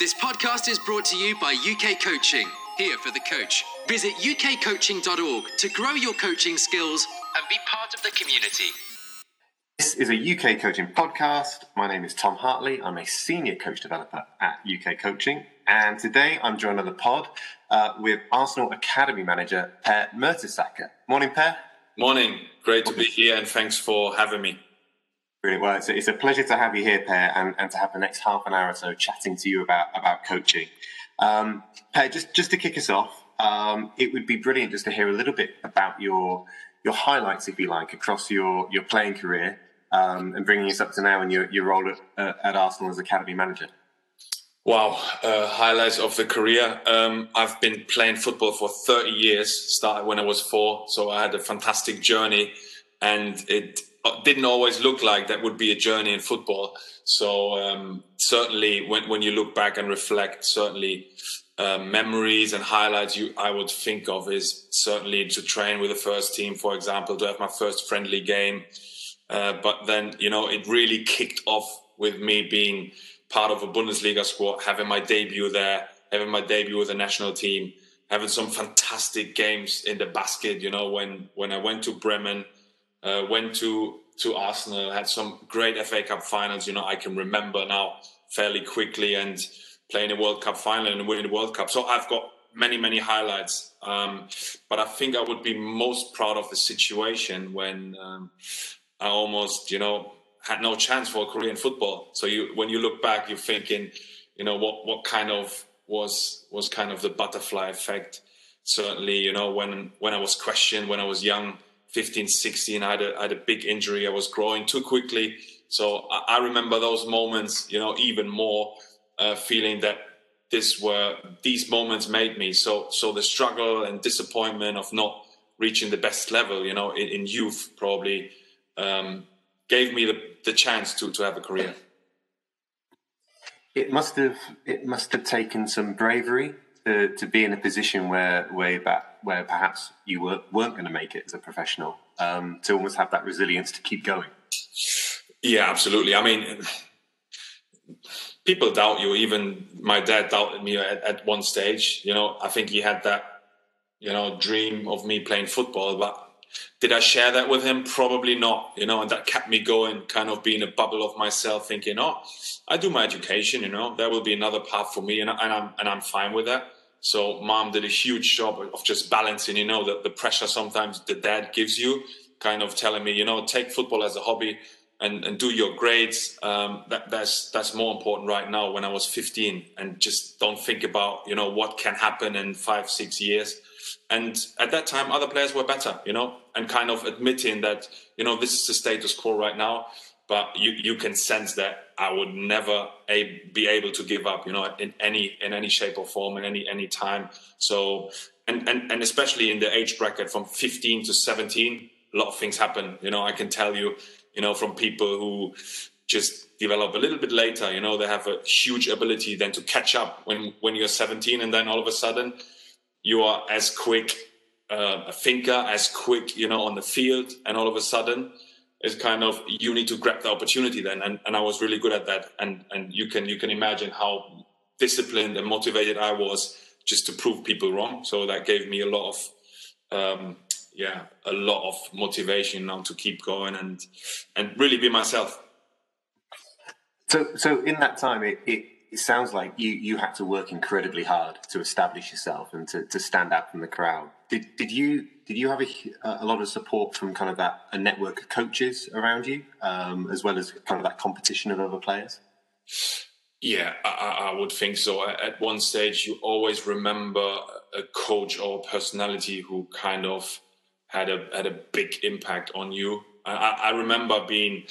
This podcast is brought to you by UK Coaching, here for the coach. Visit ukcoaching.org to grow your coaching skills and be part of the community. This is a UK coaching podcast. My name is Tom Hartley. I'm a senior coach developer at UK Coaching. And today I'm joined on the pod uh, with Arsenal Academy manager Per Mertesacker. Morning, Per. Morning. Great to be here and thanks for having me. Brilliant. Well, it's a, it's a pleasure to have you here, Per, and, and to have the next half an hour or so chatting to you about, about coaching. Um, per, just, just to kick us off, um, it would be brilliant just to hear a little bit about your your highlights, if you like, across your, your playing career um, and bringing us up to now in your, your role at, uh, at Arsenal as academy manager. Wow, uh, highlights of the career. Um, I've been playing football for 30 years, started when I was four. So I had a fantastic journey and it didn't always look like that would be a journey in football. So um, certainly when, when you look back and reflect, certainly uh, memories and highlights you I would think of is certainly to train with the first team, for example, to have my first friendly game. Uh, but then, you know, it really kicked off with me being part of a Bundesliga squad, having my debut there, having my debut with the national team, having some fantastic games in the basket. You know, when when I went to Bremen, uh, went to to Arsenal, had some great FA Cup finals. You know, I can remember now fairly quickly and playing a World Cup final and winning the World Cup. So I've got many, many highlights. Um, but I think I would be most proud of the situation when um, I almost, you know, had no chance for Korean football. So you, when you look back, you're thinking, you know, what what kind of was was kind of the butterfly effect. Certainly, you know, when when I was questioned when I was young, 15, 16, I had a, I had a big injury. I was growing too quickly. So I, I remember those moments, you know, even more uh, feeling that this were these moments made me so so the struggle and disappointment of not reaching the best level you know in, in youth probably um, gave me the, the chance to to have a career it must have it must have taken some bravery to, to be in a position where where that where perhaps you were, weren't going to make it as a professional um, to almost have that resilience to keep going yeah absolutely i mean people doubt you. Even my dad doubted me at, at one stage. You know, I think he had that, you know, dream of me playing football. But did I share that with him? Probably not. You know, and that kept me going, kind of being a bubble of myself, thinking, oh, I do my education. You know, there will be another path for me, and, and I'm and I'm fine with that. So, mom did a huge job of just balancing. You know, the, the pressure sometimes the dad gives you, kind of telling me, you know, take football as a hobby and, and do your grades. Um, that, that's that's more important right now. When I was 15, and just don't think about you know what can happen in five six years. And at that time, other players were better, you know, and kind of admitting that you know this is the status quo right now. But you you can sense that I would never a, be able to give up, you know, in any in any shape or form in any any time. So and and and especially in the age bracket from 15 to 17, a lot of things happen. You know, I can tell you you know, from people who just develop a little bit later. You know, they have a huge ability then to catch up when when you're 17, and then all of a sudden you are as quick uh, a thinker, as quick, you know, on the field, and all of a sudden it's kind of you need to grab the opportunity then, and, and I was really good at that, and and you can you can imagine how disciplined and motivated I was just to prove people wrong. So that gave me a lot of um, yeah a lot of motivation now to keep going and and really be myself so so in that time it, it, it sounds like you you had to work incredibly hard to establish yourself and to, to stand out from the crowd did did you did you have a, a lot of support from kind of that a network of coaches around you um, as well as kind of that competition of other players yeah, I, I, would think so. At one stage, you always remember a coach or a personality who kind of had a had a big impact on you. I, I remember being,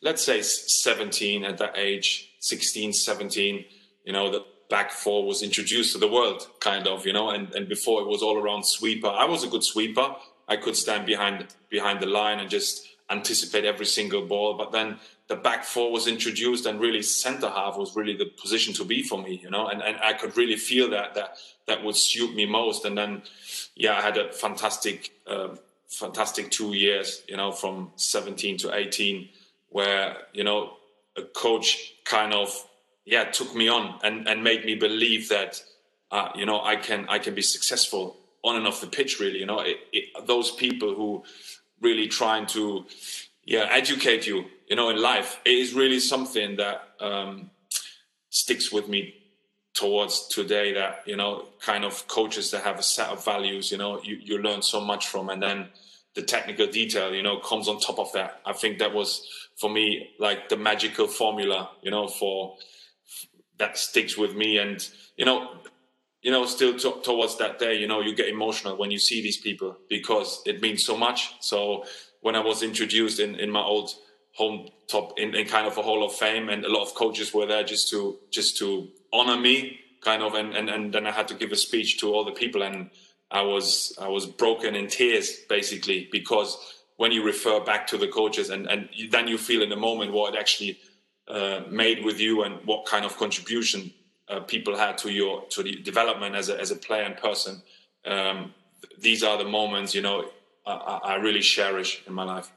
let's say, 17 at that age, 16, 17. You know, the back four was introduced to the world, kind of. You know, and and before it was all around sweeper. I was a good sweeper. I could stand behind behind the line and just anticipate every single ball. But then the back four was introduced, and really centre half was really the position to be for me. You know, and and I could really feel that that that would suit me most. And then, yeah, I had a fantastic. Uh, fantastic two years, you know, from 17 to 18, where, you know, coach kind of yeah, took me on and, and made me believe that, uh, you know, I can, I can be successful on and off the pitch, really, you know, it, it, those people who really trying to, yeah, educate you, you know, in life, it is really something that, um, sticks with me towards today that you know kind of coaches that have a set of values you know you, you learn so much from. And then the technical detail you know comes on top of that. I think that was for me like the magical formula you know for that sticks with me. And you know you know still to, towards that day you know you get emotional when you see these people because it means so much. So when i was introduced in in my old home top in, in kind of a hall of fame and a lot of coaches were there just to just to honor me kind of and, and and then i had to give a speech to all the people. And i was i was broken in tears basically because when you refer back to the coaches and and then you feel in the moment what it actually uh, made with you and what kind of contribution uh, people had to your to the development as a as a player and person. Um, these are the moments you know I, I really cherish in my life.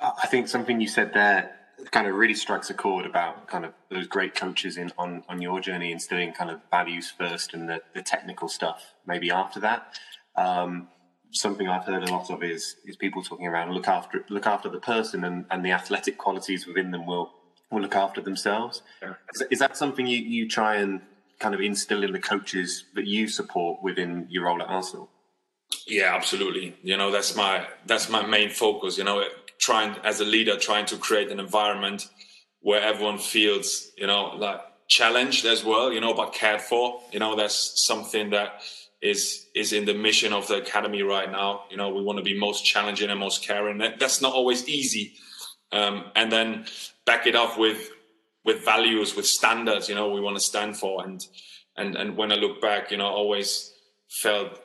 I think something you said there kind of really strikes a chord about kind of those great coaches in on, on your journey instilling kind of values first and the, the technical stuff maybe after that. Um, something I've heard a lot of is is people talking around look after look after the person and, and the athletic qualities within them will will look after themselves. Yeah. Is, is that something you, you try and kind of instill in the coaches that you support within your role at Arsenal? Yeah, absolutely. You know, that's my that's my main focus. You know, trying as a leader trying to create an environment where everyone feels you know like challenged as well you know but cared for. You know that's something that is is in the mission of the academy right now. You know we want to be most challenging and most caring. That's not always easy. Um, and then back it up with with values with standards you know we want to stand for. And and and when i look back you know always felt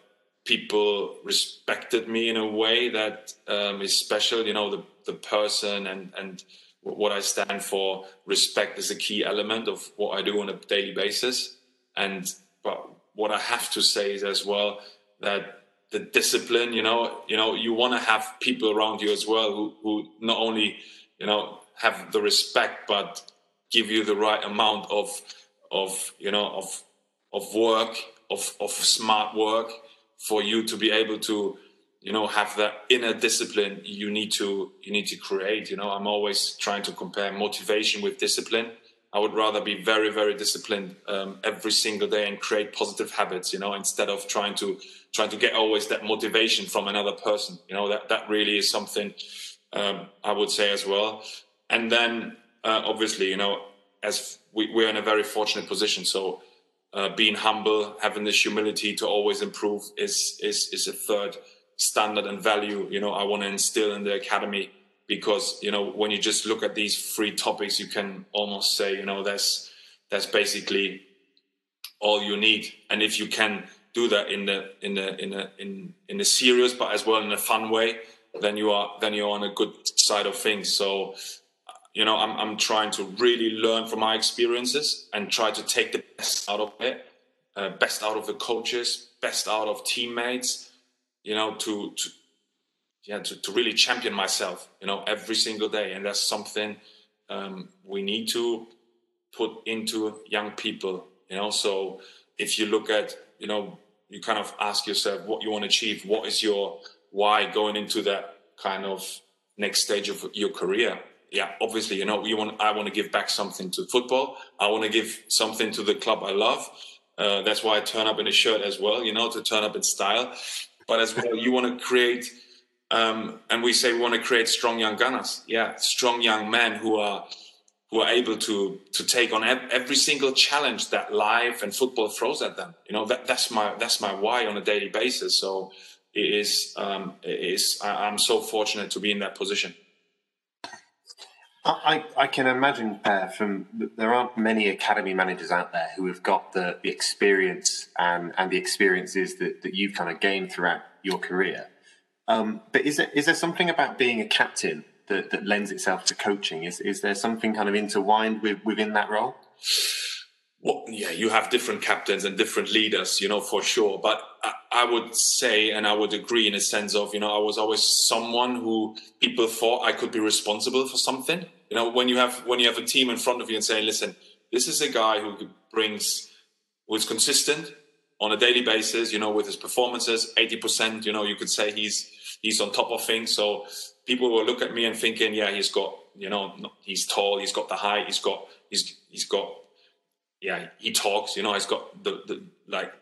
people respected me in a way that um, is special. You know, the the person and and what I stand for. Respect is a key element of what I do on a daily basis. And but what I have to say is as well that the discipline. You know, you know, you want to have people around you as well who who not only you know have the respect but give you the right amount of of you know of of work of of smart work for you to be able to you know have that inner discipline you need to you need to create you know? I'm always trying to compare motivation with discipline. I would rather be very very disciplined um, every single day and create positive habits you know instead of trying to trying to get always that motivation from another person you know? That that really is something um, i would say as well. And then uh, obviously you know as we, we're in a very fortunate position so uh, being humble, having this humility to always improve is is is a third standard and value. You know, I want to instill in the academy because you know when you just look at these three topics, you can almost say you know that's that's basically all you need. And if you can do that in the in the in a in in a serious but as well in a fun way, then you are then you're on a good side of things. So you know I'm, I'm trying to really learn from my experiences and try to take the best out of it uh, best out of the coaches best out of teammates you know to, to yeah to, to really champion myself you know every single day. And that's something um, we need to put into young people you know. So if you look at you know you kind of ask yourself what you want to achieve what is your why going into that kind of next stage of your career yeah, obviously, you know, you want, I want to give back something to football. I want to give something to the club I love. Uh, that's why I turn up in a shirt as well, you know, to turn up in style. But as well, you want to create, um, and we say we want to create strong young gunners. Yeah, strong young men who are who are able to to take on every single challenge that life and football throws at them. You know, that, that's my that's my why on a daily basis. So it is um, it is I, I'm so fortunate to be in that position. I, I can imagine, Per, from there aren't many academy managers out there who have got the, the experience and, and the experiences that, that you've kind of gained throughout your career. Um, but is there, is there something about being a captain that, that lends itself to coaching? Is, is there something kind of intertwined with, within that role? Well, yeah, you have different captains and different leaders, you know, for sure. But I, I would say, and I would agree in a sense of, you know, I was always someone who people thought I could be responsible for something. You know, when you have when you have a team in front of you and say, listen, this is a guy who brings, who's consistent on a daily basis. You know, with his performances, eighty percent. You know, you could say he's he's on top of things. So people will look at me and thinking, yeah, he's got, you know, he's tall, he's got the height, he's got, he's he's got, yeah, he talks. You know, he's got the the like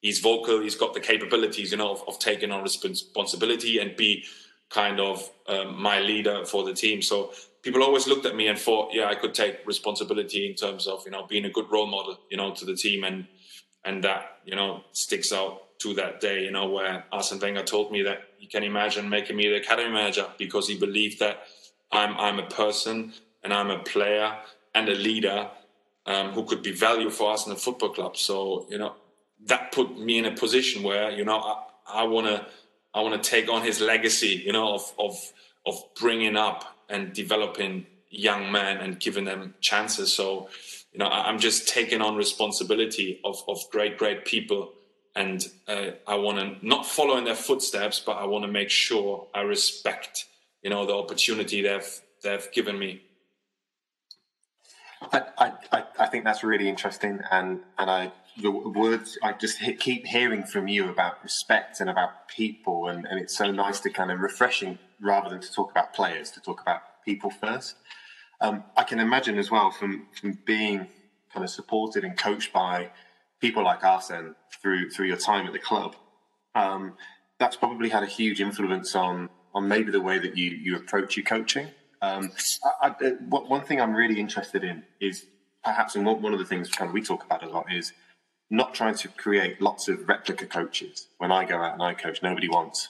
he's vocal, he's got the capabilities, you know, of, of taking on responsibility and be kind of um, my leader for the team. So people always looked at me and thought, yeah, I could take responsibility in terms of you know being a good role model, you know, to the team, and and that you know sticks out to that day, you know, where Arsene Wenger told me that you can imagine making me the academy manager because he believed that I'm I'm a person and I'm a player and a leader um, who could be value for us in the football club. So you know that put me in a position where you know I, I want to I want to take on his legacy, you know, of of of bringing up and developing young men and giving them chances. So, you know, I, am just taking on responsibility of of great great people, and uh, I want to not follow in their footsteps, but I want to make sure I respect, you know, the opportunity they've they've given me. I, I, I think that's really interesting, and and I the words I just keep hearing from you about respect and about people, and, and it's so nice to kind of refreshing rather than to talk about players, to talk about people first. Um, I can imagine as well from from being kind of supported and coached by people like Arsene through through your time at the club. Um, that's probably had a huge influence on on maybe the way that you you approach your coaching. Um, I, I, one thing I'm really interested in is perhaps, and one of the things kind of we talk about a lot is not trying to create lots of replica coaches. When I go out and I coach, nobody wants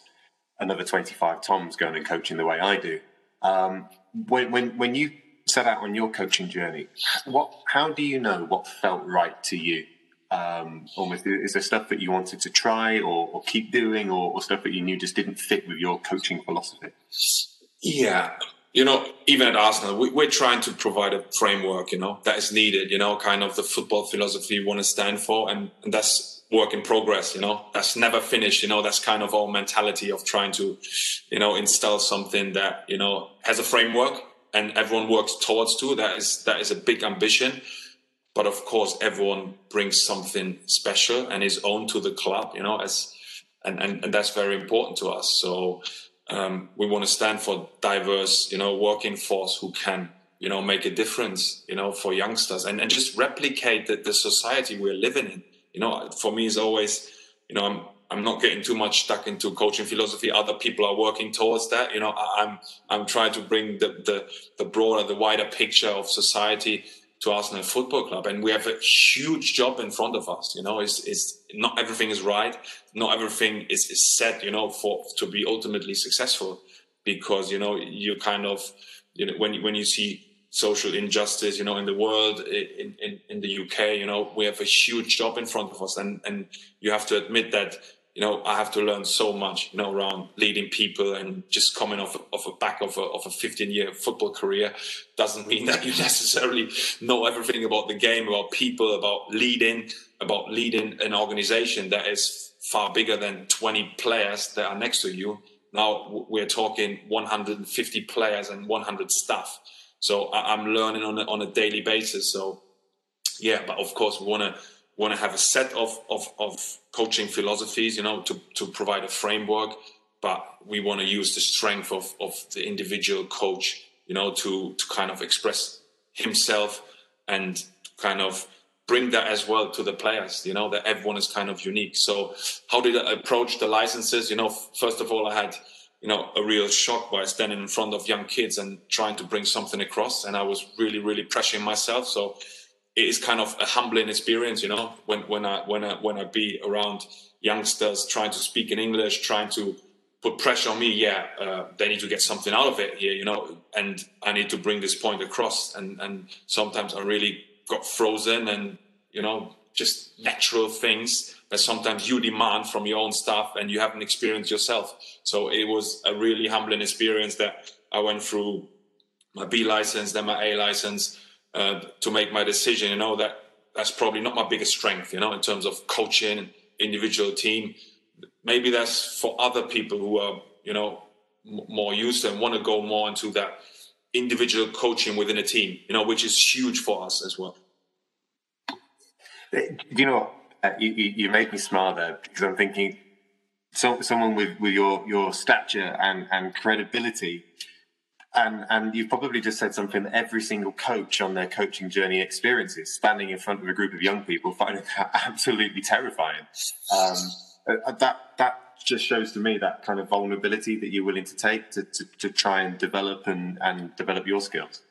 another 25 Toms going and coaching the way I do. Um, when, when, when you set out on your coaching journey, what, how do you know what felt right to you? Um, almost, is there stuff that you wanted to try or, or keep doing, or, or stuff that you knew just didn't fit with your coaching philosophy? Yeah, you know, even at Arsenal, we, are trying to provide a framework, you know, that is needed, you know, kind of the football philosophy we want to stand for. And, and that's work in progress, you know, that's never finished, you know, that's kind of our mentality of trying to, you know, install something that, you know, has a framework and everyone works towards to. That is, that is a big ambition. But of course, everyone brings something special and his own to the club, you know, as, and, and, and that's very important to us. So, um, we want to stand for diverse, you know, working force who can, you know, make a difference, you know, for youngsters and, and just replicate the, the society we're living in. You know, for me, is always, you know, I'm I'm not getting too much stuck into coaching philosophy. Other people are working towards that. You know, I'm I'm trying to bring the the, the broader, the wider picture of society to Arsenal Football Club, and we have a huge job in front of us. You know, is is not everything is right, not everything is, is set. You know, for to be ultimately successful, because you know you kind of you know when when you see social injustice, you know, in the world, in, in, in the UK, you know, we have a huge job in front of us, and and you have to admit that you know, I have to learn so much, you know, around leading people and just coming off of a back of a, of a 15 year football career doesn't mean that you necessarily know everything about the game, about people, about leading, about leading an organization that is far bigger than 20 players that are next to you. Now we're talking 150 players and 100 staff. So I'm learning on a, on a daily basis. So yeah, but of course we want to want to have a set of, of, of coaching philosophies, you know, to, to provide a framework, but we want to use the strength of, of the individual coach, you know, to, to kind of express himself and kind of bring that as well to the players, you know, that everyone is kind of unique. So how did I approach the licenses? You know, first of all, I had, you know, a real shock by standing in front of young kids and trying to bring something across. And I was really, really pressuring myself. So it is kind of a humbling experience, you know, when when I when I when I be around youngsters trying to speak in English, trying to put pressure on me. Yeah, uh, they need to get something out of it here, you know, and I need to bring this point across. And and sometimes I really got frozen, and you know, just natural things that sometimes you demand from your own staff, and you haven't experienced yourself. So it was a really humbling experience that I went through my B license, then my A license uh, to make my decision. You know that that's probably not my biggest strength. You know, in terms of coaching individual team. Maybe that's for other people who are, you know, more used and want to go more into that individual coaching within a team, you know, which is huge for us as well. You know, uh, you, you made me smile there because I'm thinking so, someone with, with your, your stature and, and credibility and and you've probably just said something that every single coach on their coaching journey experiences, standing in front of a group of young people, finding that absolutely terrifying. Um, uh, that that just shows to me that kind of vulnerability that you're willing to take to, to, to try and develop and, and develop your skills.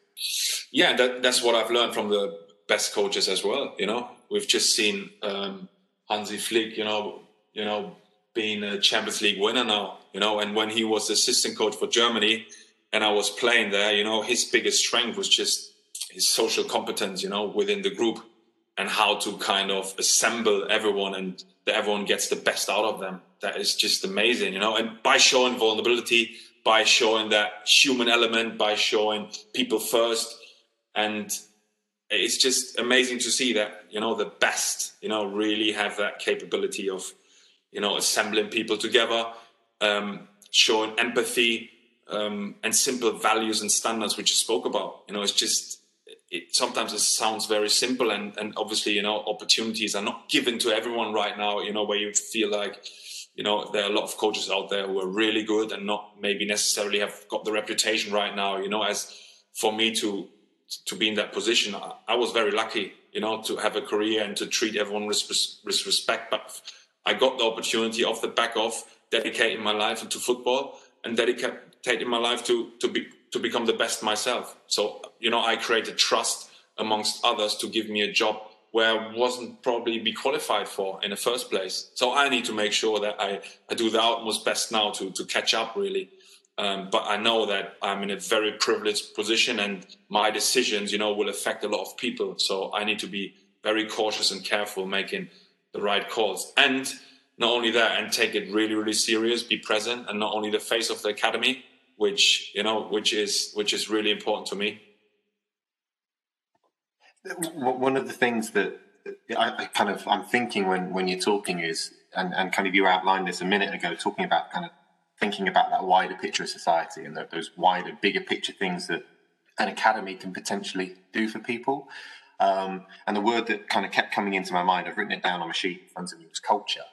Yeah, that, that's what I've learned from the best coaches as well. You know, we've just seen um, Hansi Flick. You know, you know, being a Champions League winner now. You know, and when he was assistant coach for Germany and I was playing there, you know, his biggest strength was just his social competence, you know, within the group and how to kind of assemble everyone and that everyone gets the best out of them. That is just amazing, you know, and by showing vulnerability, by showing that human element, by showing people first. And it's just amazing to see that, you know, the best, you know, really have that capability of, you know, assembling people together, um, showing empathy, um, and simple values and standards which you spoke about. You know, it's just it, sometimes it sounds very simple, and and obviously you know opportunities are not given to everyone right now. You know, where you feel like you know there are a lot of coaches out there who are really good and not maybe necessarily have got the reputation right now. You know, as for me to to be in that position, I, I was very lucky. You know, to have a career and to treat everyone with, with respect, but. I got the opportunity off the back of dedicating my life into football and dedicate, in my life to to be to become the best myself. So you know, I created trust amongst others to give me a job where I wasn't probably be qualified for in the first place. So I need to make sure that I, I do the utmost best now to to catch up really. Um, but I know that I'm in a very privileged position, and my decisions, you know, will affect a lot of people. So I need to be very cautious and careful making the right calls. And not only that, and take it really, really serious, be present, and not only the face of the academy, which you know which is which is really important to me. One of the things that I, kind of I'm thinking when when you're talking is and, and kind of you outlined this a minute ago talking about kind of thinking about that wider picture of society and those wider bigger picture things that an academy can potentially do for people. Um, and the word that kind of kept coming into my mind I've written it down on a sheet in front of me was culture.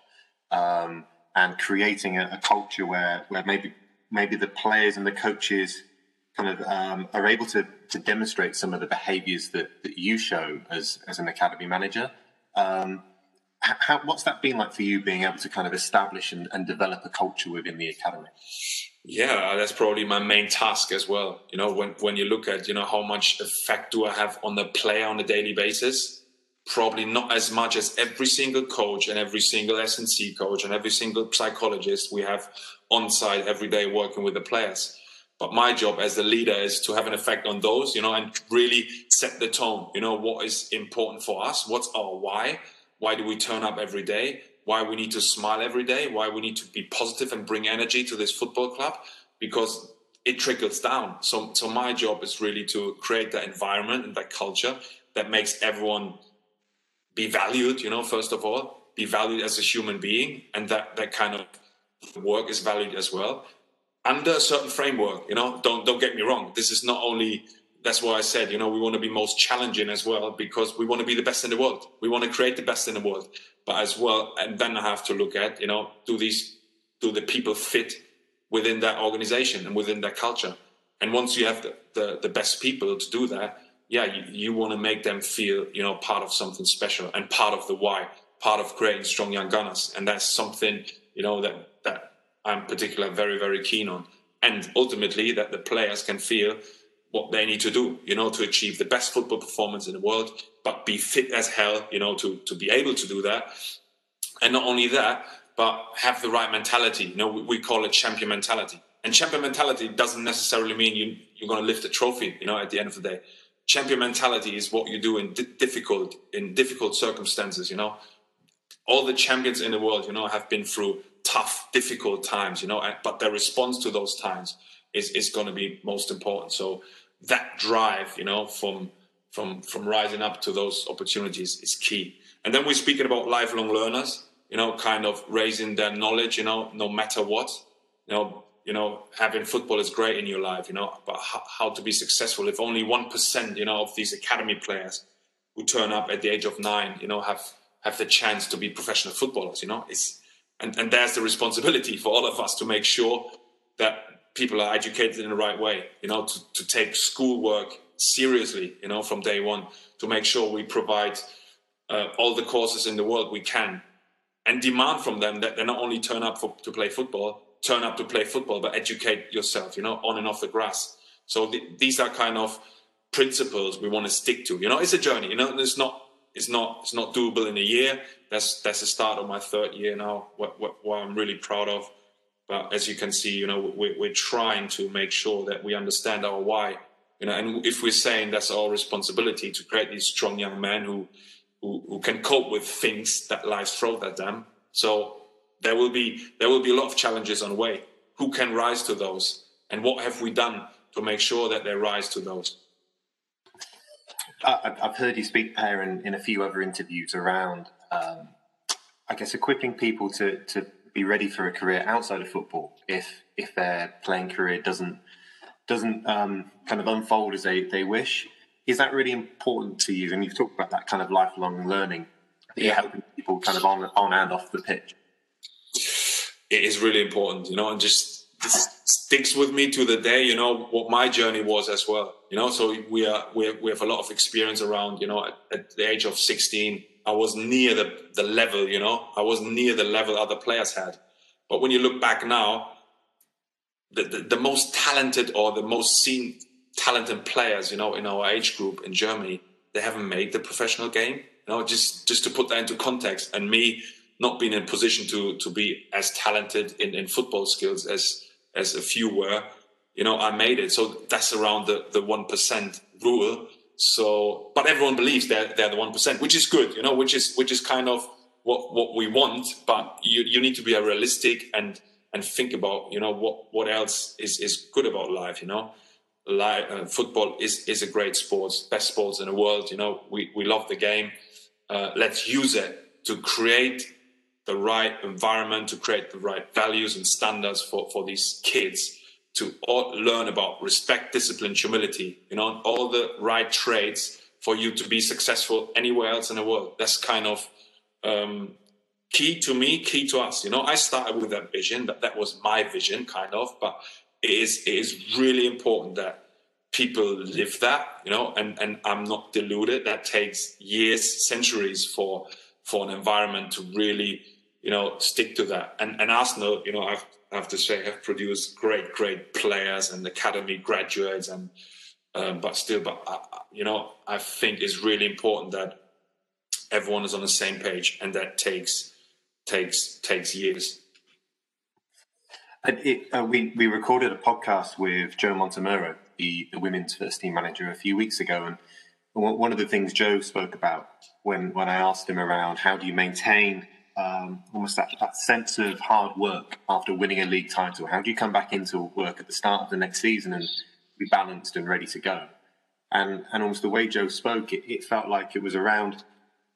Um, and creating a, a culture where where maybe maybe the players and the coaches kind of um, are able to, to demonstrate some of the behaviors that, that you show as, as an academy manager. Um, how, what's that been like for you being able to kind of establish and, and develop a culture within the academy? Yeah, that's probably my main task as well. You know, when, when you look at, you know, how much effect do I have on the player on a daily basis? Probably not as much as every single coach and every single S&C coach and every single psychologist we have on site every day working with the players. But my job as the leader is to have an effect on those, you know, and really set the tone. You know, what is important for us? What's our why? Why do we turn up every day? Why we need to smile every day? Why we need to be positive and bring energy to this football club? Because it trickles down. So, so my job is really to create that environment and that culture that makes everyone be valued. You know, first of all, be valued as a human being, and that that kind of work is valued as well under a certain framework. You know, don't don't get me wrong. This is not only that's why I said, you know, we want to be most challenging as well because we want to be the best in the world. We want to create the best in the world, but as well, and then I have to look at, you know, do these, do the people fit within that organization and within that culture? And once you have the, the, the best people to do that, yeah, you, you want to make them feel, you know, part of something special and part of the why, part of creating strong young gunners. And that's something, you know, that that I'm particularly very, very keen on. And ultimately, that the players can feel what they need to do, you know, to achieve the best football performance in the world, but be fit as hell, you know, to, to be able to do that. And not only that, but have the right mentality. You know, we, we call it champion mentality. And champion mentality doesn't necessarily mean you, you're going to lift a trophy, you know, at the end of the day. Champion mentality is what you do in di- difficult, in difficult circumstances, you know. All the champions in the world, you know, have been through tough, difficult times, you know, but their response to those times is, is going to be most important. So that drive, you know, from from from rising up to those opportunities is key. And then we're speaking about lifelong learners. you know, kind of raising their knowledge, you know, no matter what, you know, you know, having football is great in your life, you know, but how, how to be successful if only 1%, you know, of these academy players who turn up at the age of nine, you know, have, have the chance to be professional footballers, you know, it's, and, and there's the responsibility for all of us to make sure that people are educated in the right way, you know, to, to take schoolwork seriously, you know, from day one, to make sure we provide uh, all the courses in the world we can and demand from them that they not only turn up for, to play football, turn up to play football, but educate yourself, you know, on and off the grass. So the, these are kind of principles we want to stick to. You know, it's a journey. You know, it's not it's not it's not doable in a year. That's that's the start of my third year now. What what, what I'm really proud of. But as you can see, you know, we're, we're trying to make sure that we understand our why. You know, and if we're saying that's our responsibility to create these strong young men who who, who can cope with things that life throws at them. So there will be there will be a lot of challenges on the way. Who can rise to those, and what have we done to make sure that they rise to those? I've heard you speak, Per, in, in a few other interviews around, um, I guess, equipping people to, to be ready for a career outside of football if if their playing career doesn't doesn't um, kind of unfold as they, they wish. Is that really important to you? And you've talked about that kind of lifelong learning that you're helping people kind of on on and off the pitch. It is really important, you know, and just, sticks with me to the day. You know what my journey was as well. You know, so we are we we have a lot of experience around. You know, at, at the age of sixteen, I was near the the level. You know, I was near the level other players had. But when you look back now, the, the, the most talented or the most seen talented players, you know, in our age group in Germany, they haven't made the professional game. You know, just just to put that into context, and me not being in position to to be as talented in, in football skills as as a few were, you know, I made it. So that's around the the one percent rule. So, but everyone believes they're they're the one percent, which is good, you know, which is which is kind of what what we want. But you you need to be realistic and and think about you know what what else is is good about life, you know like, uh, football is is a great sport, best sports in the world. You know, we we love the game. Uh, let's use it to create the right environment, to create the right values and standards for for these kids to all learn about respect, discipline, humility. You know, all the right traits for you to be successful anywhere else in the world. That's kind of um, key to me, key to us. You know, I started with that vision, that that was my vision, kind of, but it is it is really important that people live that, you know, and, and I'm not deluded. That takes years, centuries for for an environment to really, you know, stick to that. And and Arsenal, you know, I've, I have to say, have produced great, great players and academy graduates, and um, but still, but uh, you know, I think it's really important that everyone is on the same page, and that takes takes takes years. It, uh, we we recorded a podcast with Joe Montemurro, the, the women's first team manager, a few weeks ago, and one of the things Joe spoke about when when I asked him around how do you maintain um, almost that, that sense of hard work after winning a league title, how do you come back into work at the start of the next season and be balanced and ready to go? And and almost the way Joe spoke, it, it felt like it was around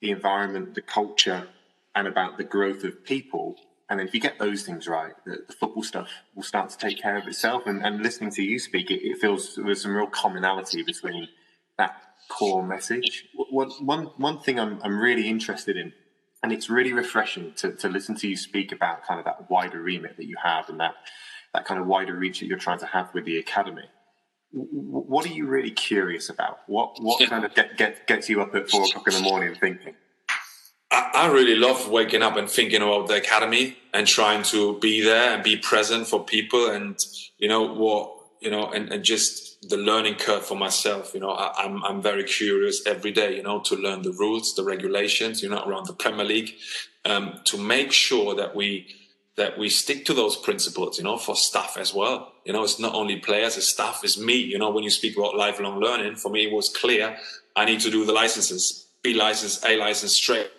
the environment, the culture, and about the growth of people and then if you get those things right, the, the, football stuff will start to take care of itself. And, and listening to you speak, it, it, feels there's some real commonality between that core message. One, one, one thing I'm, I'm really interested in, and it's really refreshing to, to listen to you speak about kind of that wider remit that you have and that, that kind of wider reach that you're trying to have with the academy. What are you really curious about? What what kind of get, get, gets you up at four o'clock in the morning thinking? I, I really love waking up and thinking about the academy and trying to be there and be present for people and you know what you know and, and just the learning curve for myself you know I, am I'm, I'm very curious every day you know to learn the rules the regulations you know around the premier league um, to make sure that we that we stick to those principles you know for staff as well you know it's not only players it's staff it's me you know when you speak about lifelong learning for me it was clear i need to do the licenses B license, A license straight.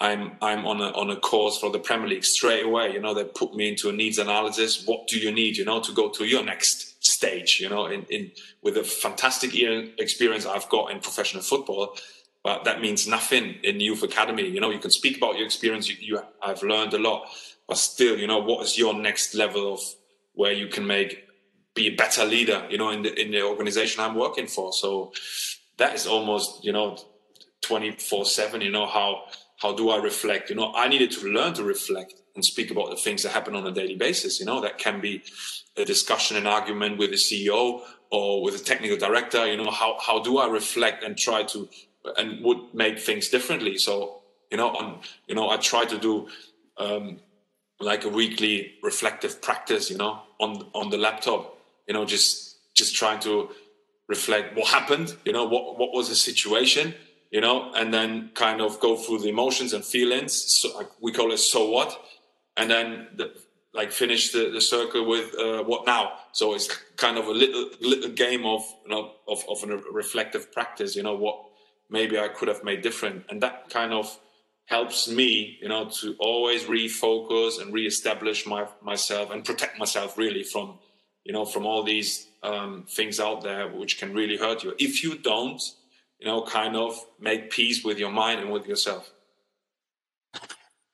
I'm I'm on a on a course for the Premier League straight away. You know, they put me into a needs analysis. What do you need? You know, to go to your next stage. You know, in, in with a fantastic experience I've got in professional football, but that means nothing in youth academy. You know, you can speak about your experience. You, you I've learned a lot, but still, you know, what is your next level of where you can make be a better leader? You know, in the in the organization I'm working for. So that is almost you know 24 7 you know how how do i reflect you know i needed to learn to reflect and speak about the things that happen on a daily basis you know that can be a discussion and argument with the ceo or with a technical director you know how how do i reflect and try to and would make things differently? So you know on you know i try to do um, like a weekly reflective practice you know on on the laptop you know just just trying to reflect what happened you know what what was the situation you know and then kind of go through the emotions and feelings. So we call it so what and then the, like finish the, the circle with uh, what now? So it's kind of a little little game of you know of, of a reflective practice you know what maybe i could have made different. And that kind of helps me you know to always refocus and reestablish my myself and protect myself really from you know from all these um, things out there which can really hurt you. If you don't you know kind of make peace with your mind and with yourself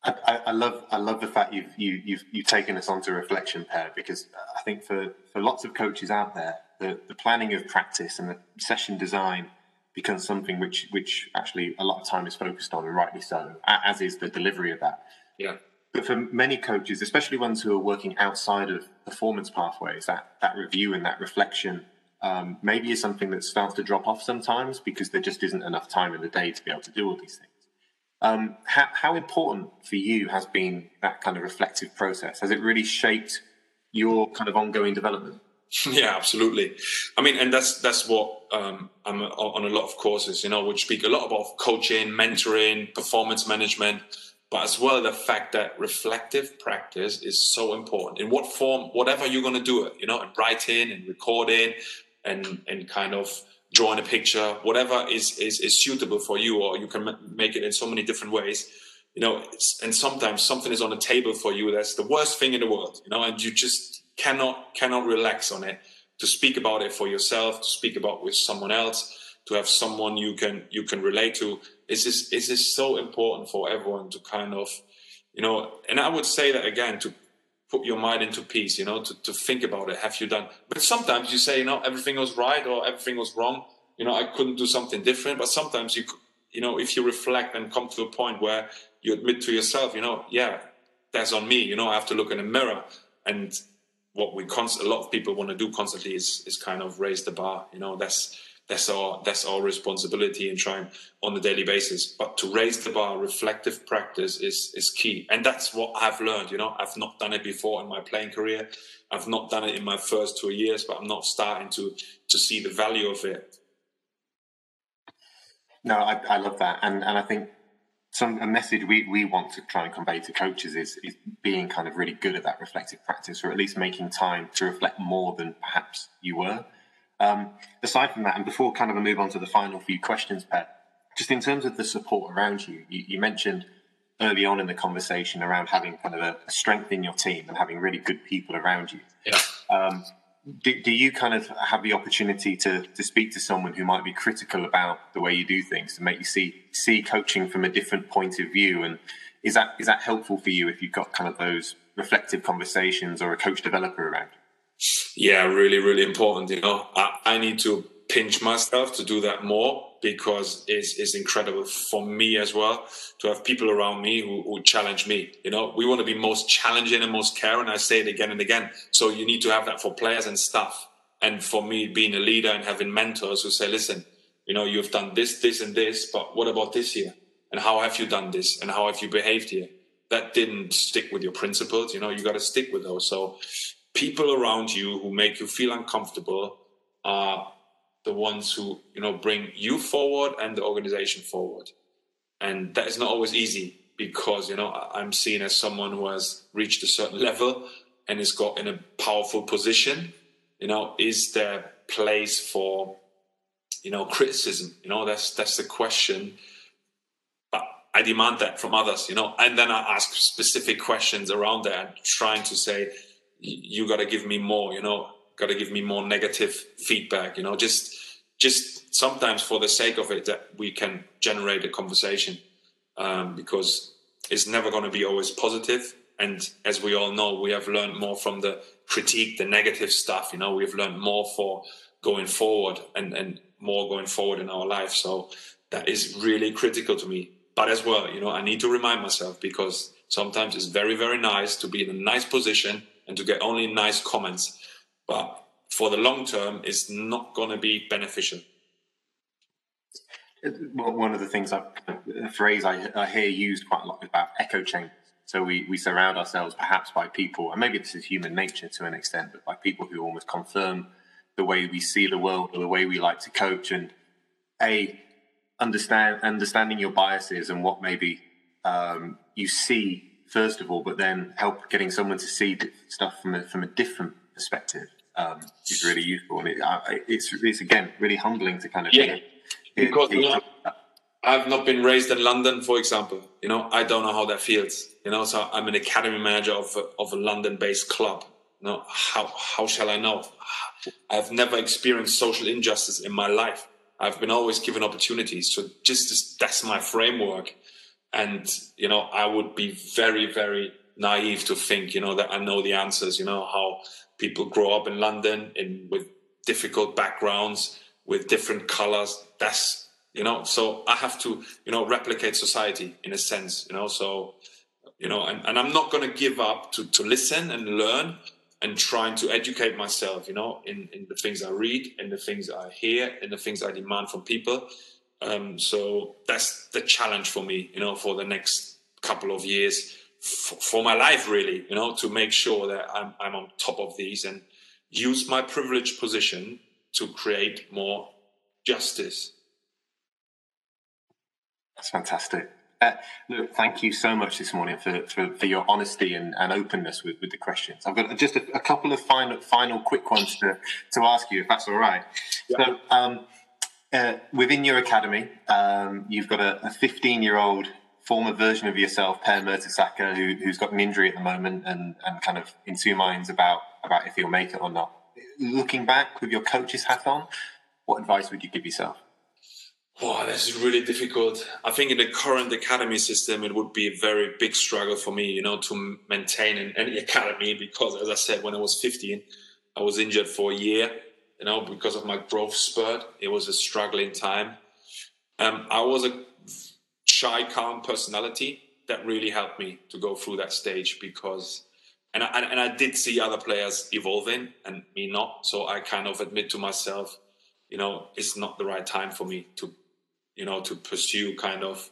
I, I, love I love the fact you've you, have you you've taken us onto reflection, Per, because I think for, for lots of coaches out there, the, the planning of practice and the session design becomes something which which actually a lot of time is focused on, and rightly so, as is the delivery of that. Yeah. But for many coaches, especially ones who are working outside of performance pathways, that that review and that reflection um, maybe is something that starts to drop off sometimes because there just isn't enough time in the day to be able to do all these things. Um, how, how important for you has been that kind of reflective process? Has it really shaped your kind of ongoing development? Yeah, absolutely. I mean, and that's that's what um, I'm on a lot of courses, you know, which speak a lot about coaching, mentoring, performance management, but as well the fact that reflective practice is so important in what form, whatever you're going to do it, you know, in writing and recording, and and kind of drawing a picture, whatever is is, is suitable for you, or you can make it in so many different ways. You know, and sometimes something is on the table for you that's the worst thing in the world. You know, and you just cannot cannot relax on it. To speak about it for yourself, to speak about with someone else, to have someone you can you can relate to. Is this is this so important for everyone to kind of, you know? And I would say that again to put your mind into peace, you know, to, to think about it. Have you done? But sometimes you say, you know, everything was right or everything was wrong. You know, I couldn't do something different. But sometimes you, you know, if you reflect and come to a point where you admit to yourself, you know, yeah, that's on me. You know, I have to look in the mirror. And what we const- a lot of people want to do constantly is is kind of raise the bar. You know, that's that's our that's our responsibility in trying on a daily basis. But to raise the bar reflective practice is is key. And that's what i've learned you know. I've not done it before in my playing career. I've not done it in my first two years but i'm not starting to to see the value of it. No i, I love that. And and i think some a message we, we want to try and convey to coaches is is being kind of really good at that reflective practice or at least making time to reflect more than perhaps you were um, aside from that, and before kind of a move on to the final few questions, Per, just in terms of the support around you, you, you mentioned early on in the conversation around having kind of a, a, strength in your team and having really good people around you. Yeah. Um, do, do, you kind of have the opportunity to, to speak to someone who might be critical about the way you do things to make you see see coaching from a different point of view? And is that is that helpful for you if you've got kind of those reflective conversations or a coach developer around? Yeah, really, really important. You know, I, I need to pinch myself to do that more because it's, it's incredible for me as well to have people around me who, who challenge me. You know, we want to be most challenging and most caring. I say it again and again. So you need to have that for players and staff. And for me, being a leader and having mentors who say, listen, you know, you've done this, this, and this, but what about this here? And how have you done this? And how have you behaved here? That didn't stick with your principles. You know, you got to stick with those. So people around you who make you feel uncomfortable are the ones who you know bring you forward and the organization forward. And that is not always easy because you know i'm seen as someone who has reached a certain level and is got in a powerful position. You know is there place for you know criticism? You know that's that's the question. But i demand that from others you know and then i ask specific questions around that trying to say you got to give me more you know got to give me more negative feedback you know just just sometimes for the sake of it that we can generate a conversation um, because it's never going to be always positive. and as we all know we have learned more from the critique the negative stuff you know we've learned more for going forward and and more going forward in our life so that is really critical to me but as well you know i need to remind myself because sometimes it's very very nice to be in a nice position and to get only nice comments but for the long term it's not going to be beneficial one of the things a phrase I, I hear used quite a lot about echo chambers. So we, we surround ourselves perhaps by people, and maybe this is human nature to an extent, but by people who almost confirm the way we see the world or the way we like to coach. And a understand understanding your biases and what maybe um, you see first of all, but then help getting someone to see stuff from a, from a different perspective um, is really useful. And it, it's it's again really humbling to kind of yeah. Hear, because hear, I've not been raised in London, for example. You know, I don't know how that feels. You know, so I'm an academy manager of a, of a London-based club. You know, how how shall I know? I've never experienced social injustice in my life. I've been always given opportunities. So just that's my framework. And you know, I would be very very naive to think you know that I know the answers. You know how people grow up in London in with difficult backgrounds, with different colors. That's you know so i have to you know replicate society in a sense you know so you know and, and i'm not going to give up to to listen and learn and trying to educate myself you know in in the things i read in the things i hear in the things i demand from people um, so that's the challenge for me you know for the next couple of years f- for my life really you know to make sure that I'm, I'm on top of these and use my privileged position to create more justice that's fantastic. Uh, look, thank you so much this morning for, for, for your honesty and, and openness with, with the questions. I've got just a, a, couple of final, final quick ones to, to ask you, if that's all right. Yeah. So, um, uh, within your academy, um, you've got a 15 year old former version of yourself, Per Mertesacker, who, who's got an injury at the moment and, and kind of in two minds about, about if he'll make it or not. Looking back with your coach's hat on, what advice would you give yourself? Wow, this is really difficult. I think in the current academy system, it would be a very big struggle for me, you know, to maintain in any academy because, as I said, when I was 15, I was injured for a year, you know, because of my growth spurt. It was a struggling time. Um, I was a shy, calm personality that really helped me to go through that stage because, and I, and I did see other players evolving and me not. So I kind of admit to myself, you know, it's not the right time for me to you know, to pursue kind of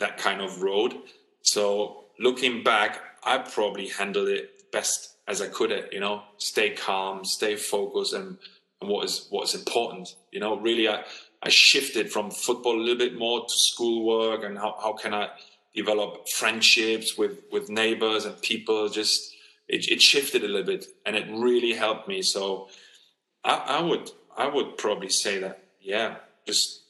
that kind of road. So looking back, I probably handled it best as I could. It, you know, stay calm, stay focused, and, and what is what is important. You know, really, I I shifted from football a little bit more to schoolwork and how how can I develop friendships with with neighbors and people. Just it, it shifted a little bit, and it really helped me. So I, I would I would probably say that yeah, just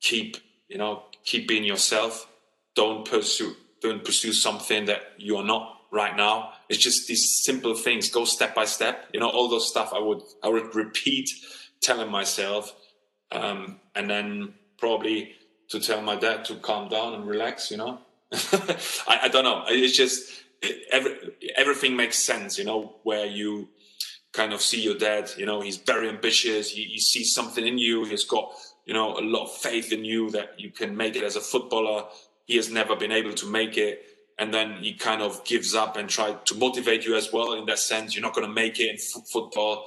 keep you know keep being yourself don't pursue don't pursue something that you are not right now. It's just these simple things go step by step you know all those stuff i would i would repeat telling myself um, and then probably to tell my dad to calm down and relax you know? I, I, don't know. It's just every, everything makes sense you know where you kind of see your dad you know he's very ambitious. You, you see something in you. He's got you know, a lot of faith in you that you can make it as a footballer. He has never been able to make it. And then he kind of gives up and try to motivate you as well in that sense. You're not going to make it in f- football.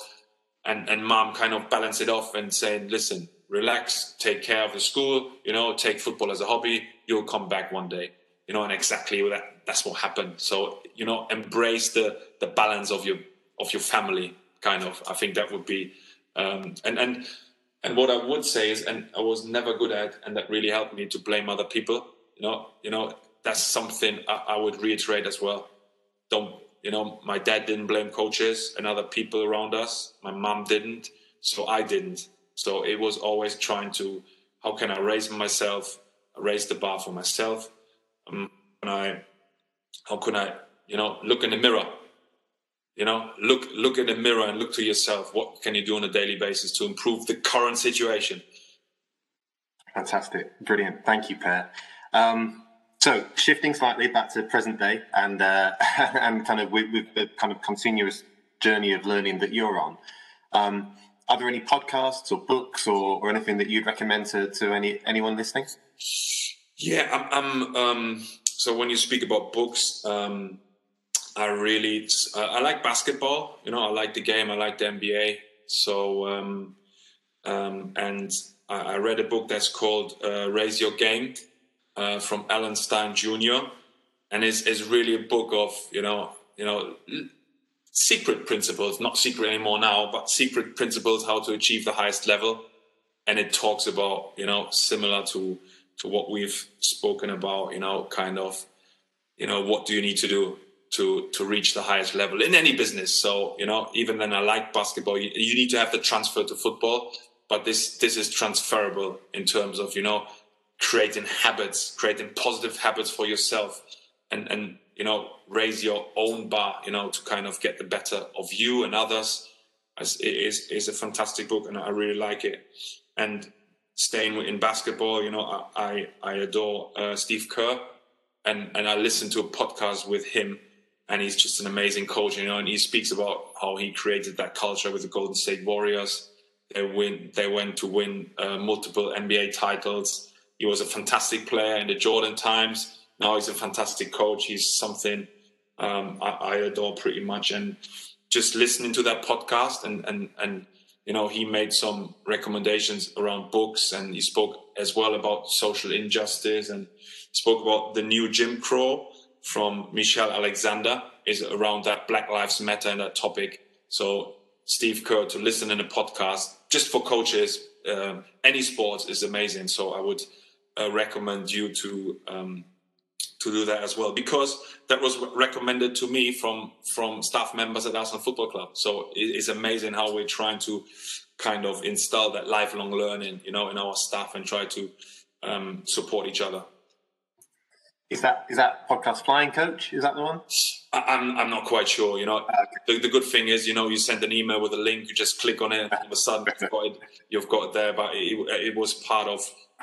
And, and mom kind of balance it off and saying, listen, relax, take care of the school, you know, take football as a hobby. You'll come back one day, you know, and exactly that, that's what happened. So, you know, embrace the, the balance of your, of your family kind of, I think that would be, um, and, and, and what I would say is, and I was never good at, and that really helped me to blame other people. You know, you know, that's something I, I would reiterate as well. Don't, you know, my dad didn't blame coaches and other people around us. My mom didn't, so I didn't. So it was always trying to, how can I raise myself, raise the bar for myself? Um, and I, how can I, you know, look in the mirror you know, look look in the mirror and look to yourself. What can you do on a daily basis to improve the current situation? Fantastic, brilliant. Thank you, Per. Um, so shifting slightly back to present day and uh, and kind of with, with, the kind of continuous journey of learning that you're on. Um, are there any podcasts or books or, or anything that you'd recommend to, to any anyone listening? Yeah, I'm. I'm um, so when you speak about books, um, I really uh, I like basketball. You know, I like the game. I like the NBA. So um, um, and I, I, read a book that's called uh, Raise Your Game uh, from Alan Stein Jr. And it's, it's really a book of you know you know secret principles, not secret anymore now, but secret principles how to achieve the highest level. And it talks about you know similar to to what we've spoken about. You know, kind of you know what do you need to do to to reach the highest level in any business. So you know, even then, I like basketball. You, you need to have the transfer to football, but this this is transferable in terms of you know creating habits, creating positive habits for yourself, and and you know raise your own bar. You know to kind of get the better of you and others. As it is is a fantastic book, and I really like it. And staying in basketball, you know, I I, adore uh, Steve Kerr, and and I listened to a podcast with him, and he's just an amazing coach, you know, and he speaks about how he created that culture with the Golden State Warriors they win. They went to win uh, multiple NBA titles. He was a fantastic player in the Jordan times. Now he's a fantastic coach. He's something um, I, I, adore pretty much. And just listening to that podcast and and and you know he made some recommendations around books and he spoke as well about social injustice and spoke about the new Jim Crow from Michelle Alexander is around that Black Lives Matter and that topic. So Steve Kerr to listen in a podcast just for coaches. Um, any sports is amazing, so I would uh, recommend you to um, to do that as well because that was recommended to me from from staff members at Arsenal Football Club. So it's amazing how we're trying to kind of install that lifelong learning, you know, in our staff and try to um, support each other. Is that is that podcast Flying Coach? Is that the one? I'm I'm not quite sure. You know, okay. the, the, good thing is, you know, you send an email with a link, you just click on it, and all of a sudden you've got it, you've got it there. But it, it was part of,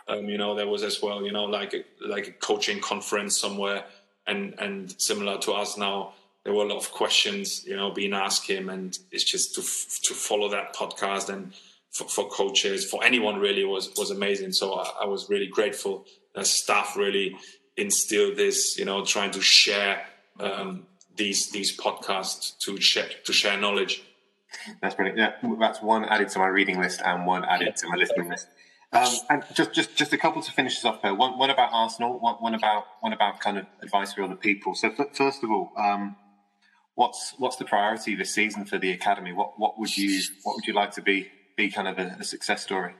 um, you know, there was as well, you know, like a, like a coaching conference somewhere, and and similar to us now, there were a lot of questions, you know, being asked him, and it's just to to follow that podcast and for, for coaches, for anyone really was was amazing. So I, I was really grateful that staff really instill this, you know, trying to share um, these these podcasts to share to share knowledge. That's brilliant. Yeah, that's one added to my reading list and one added to my listening list. Um, and just, just, just a couple to finish us off there. One, one about Arsenal. One, one about, one about kind of advice for other people. So, first of all, um, what's, what's the priority this season for the academy? What, what would you, what would you like to be, be kind of a, a success story?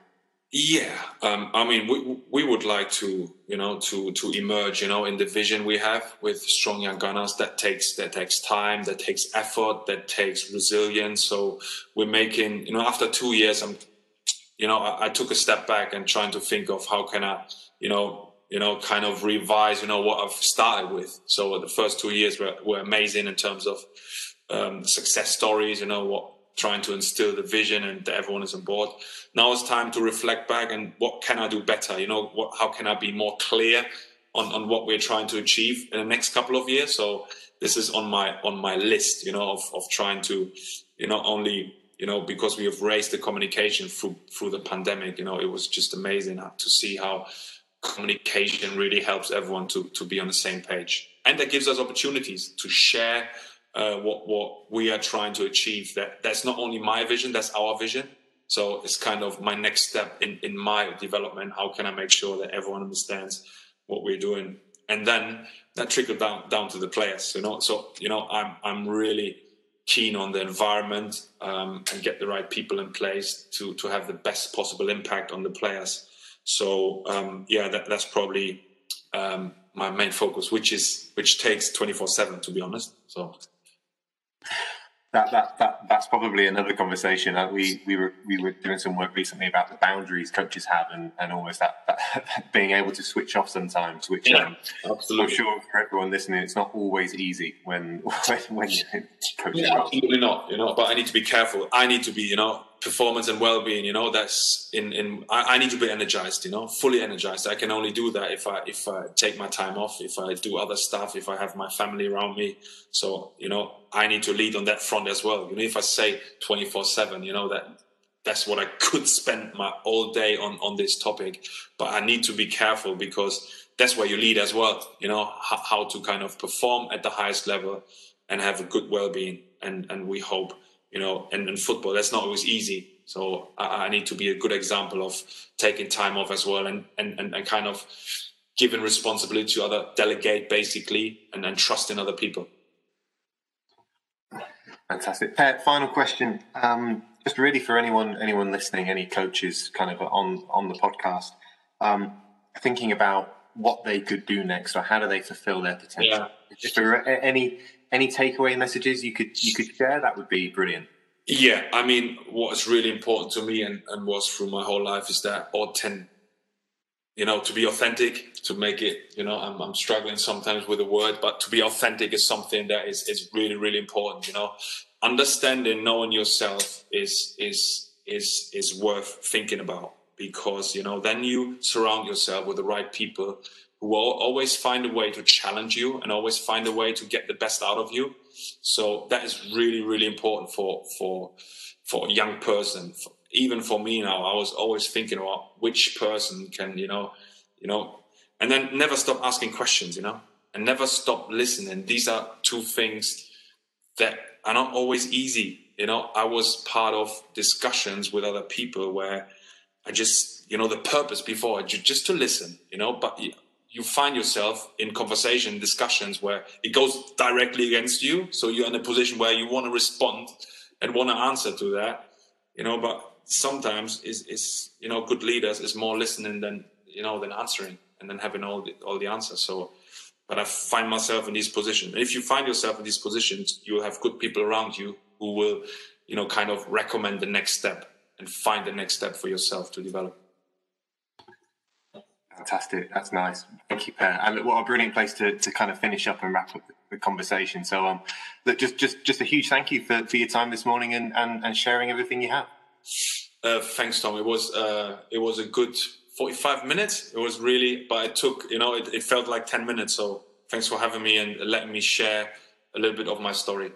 Yeah, um, I mean, we we would like to, you know, to to emerge, you know, in the vision we have with strong young gunners. That takes that takes time, that takes effort, that takes resilience. So we're making, you know, after two years, I'm, you know, I, I took a step back and trying to think of how can I, you know, you know, kind of revise, you know, what I've started with. So the first two years were, were amazing in terms of um, success stories, you know, what trying to instill the vision and everyone is on board. Now it's time to reflect back and what can I do better? You know, what, how can I be more clear on, on what we're trying to achieve in the next couple of years? So this is on my on my list, you know, of, of trying to, you know, only you know because we have raised the communication through through the pandemic. You know, it was just amazing to see how communication really helps everyone to to be on the same page, and that gives us opportunities to share uh, what what we are trying to achieve. That that's not only my vision, that's our vision. So it's kind of my next step in in my development. How can I make sure that everyone understands what we're doing, and then that trickle down down to the players. You know, so you know, I'm I'm really keen on the environment um, and get the right people in place to to have the best possible impact on the players. So um, yeah, that, that's probably um, my main focus, which is which takes twenty four seven to be honest. So that, that, that that's probably another conversation. Uh, we we were we were doing some work recently about the boundaries coaches have and, and almost that, that being able to switch off sometimes. Which yeah, um, I'm sure for everyone listening, it's not always easy when when, when you're coaching. Yeah, absolutely not. You know, but I need to be careful. I need to be. You know, performance and well-being you know that's in in I, I, need to be energized you know fully energized. I can only do that if i if i take my time off if i do other stuff if i have my family around me. So you know i need to lead on that front as well. You know if i say 24 7 you know that that's what i could spend my all day on on this topic. But i need to be careful because that's where you lead as well you know how, how to kind of perform at the highest level and have a good well-being. And and we hope you know, and in football, that's not always easy. So I, I, need to be a good example of taking time off as well and, and, and, and kind of giving responsibility to other, delegate basically, and, and trust in other people. Fantastic. Per, final question. Um, just really for anyone anyone listening, any coaches kind of on on the podcast, um, thinking about what they could do next or how do they fulfill their potential. Yeah. There are any any takeaway messages you could you could share, that would be brilliant. Yeah, I mean, what's really important to me and, and was through my whole life is that authentic. You know, to be authentic, to make it. You know, I'm, I'm struggling sometimes with the word, but to be authentic is something that is is really really important. You know, understanding, knowing yourself is is is is worth thinking about because you know then you surround yourself with the right people who will always find a way to challenge you and always find a way to get the best out of you. So that is really, really important for for for a young person. Even for me now, I was always thinking about which person can you know, you know, and then never stop asking questions, you know, and never stop listening. These are two things that are not always easy. You know, I was part of discussions with other people where I just, you know, the purpose before just to listen, you know, but you find yourself in conversation discussions where it goes directly against you. So you're in a position where you want to respond and want to answer to that you know but sometimes is is you know good leaders is more listening than you know than answering and then having all the, all the answers. So but i find myself in these positions. And if you find yourself in these positions you have good people around you who will you know kind of recommend the next step and find the next step for yourself to develop Fantastic. That's nice. Thank you, Per. And what a brilliant place to, to kind of finish up and wrap up the conversation. So, um, look, just just just a huge thank you for, for your time this morning and, and, and sharing everything you have. Uh, thanks, Tom. It was uh, it was a good forty five minutes. It was really, but it took you know it, it felt like ten minutes. So, thanks for having me and letting me share a little bit of my story.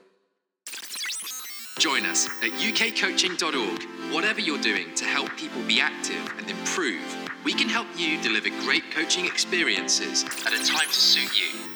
Join us at ukcoaching.org. Whatever you're doing to help people be active and improve we can help you deliver great coaching experiences at a time to suit you.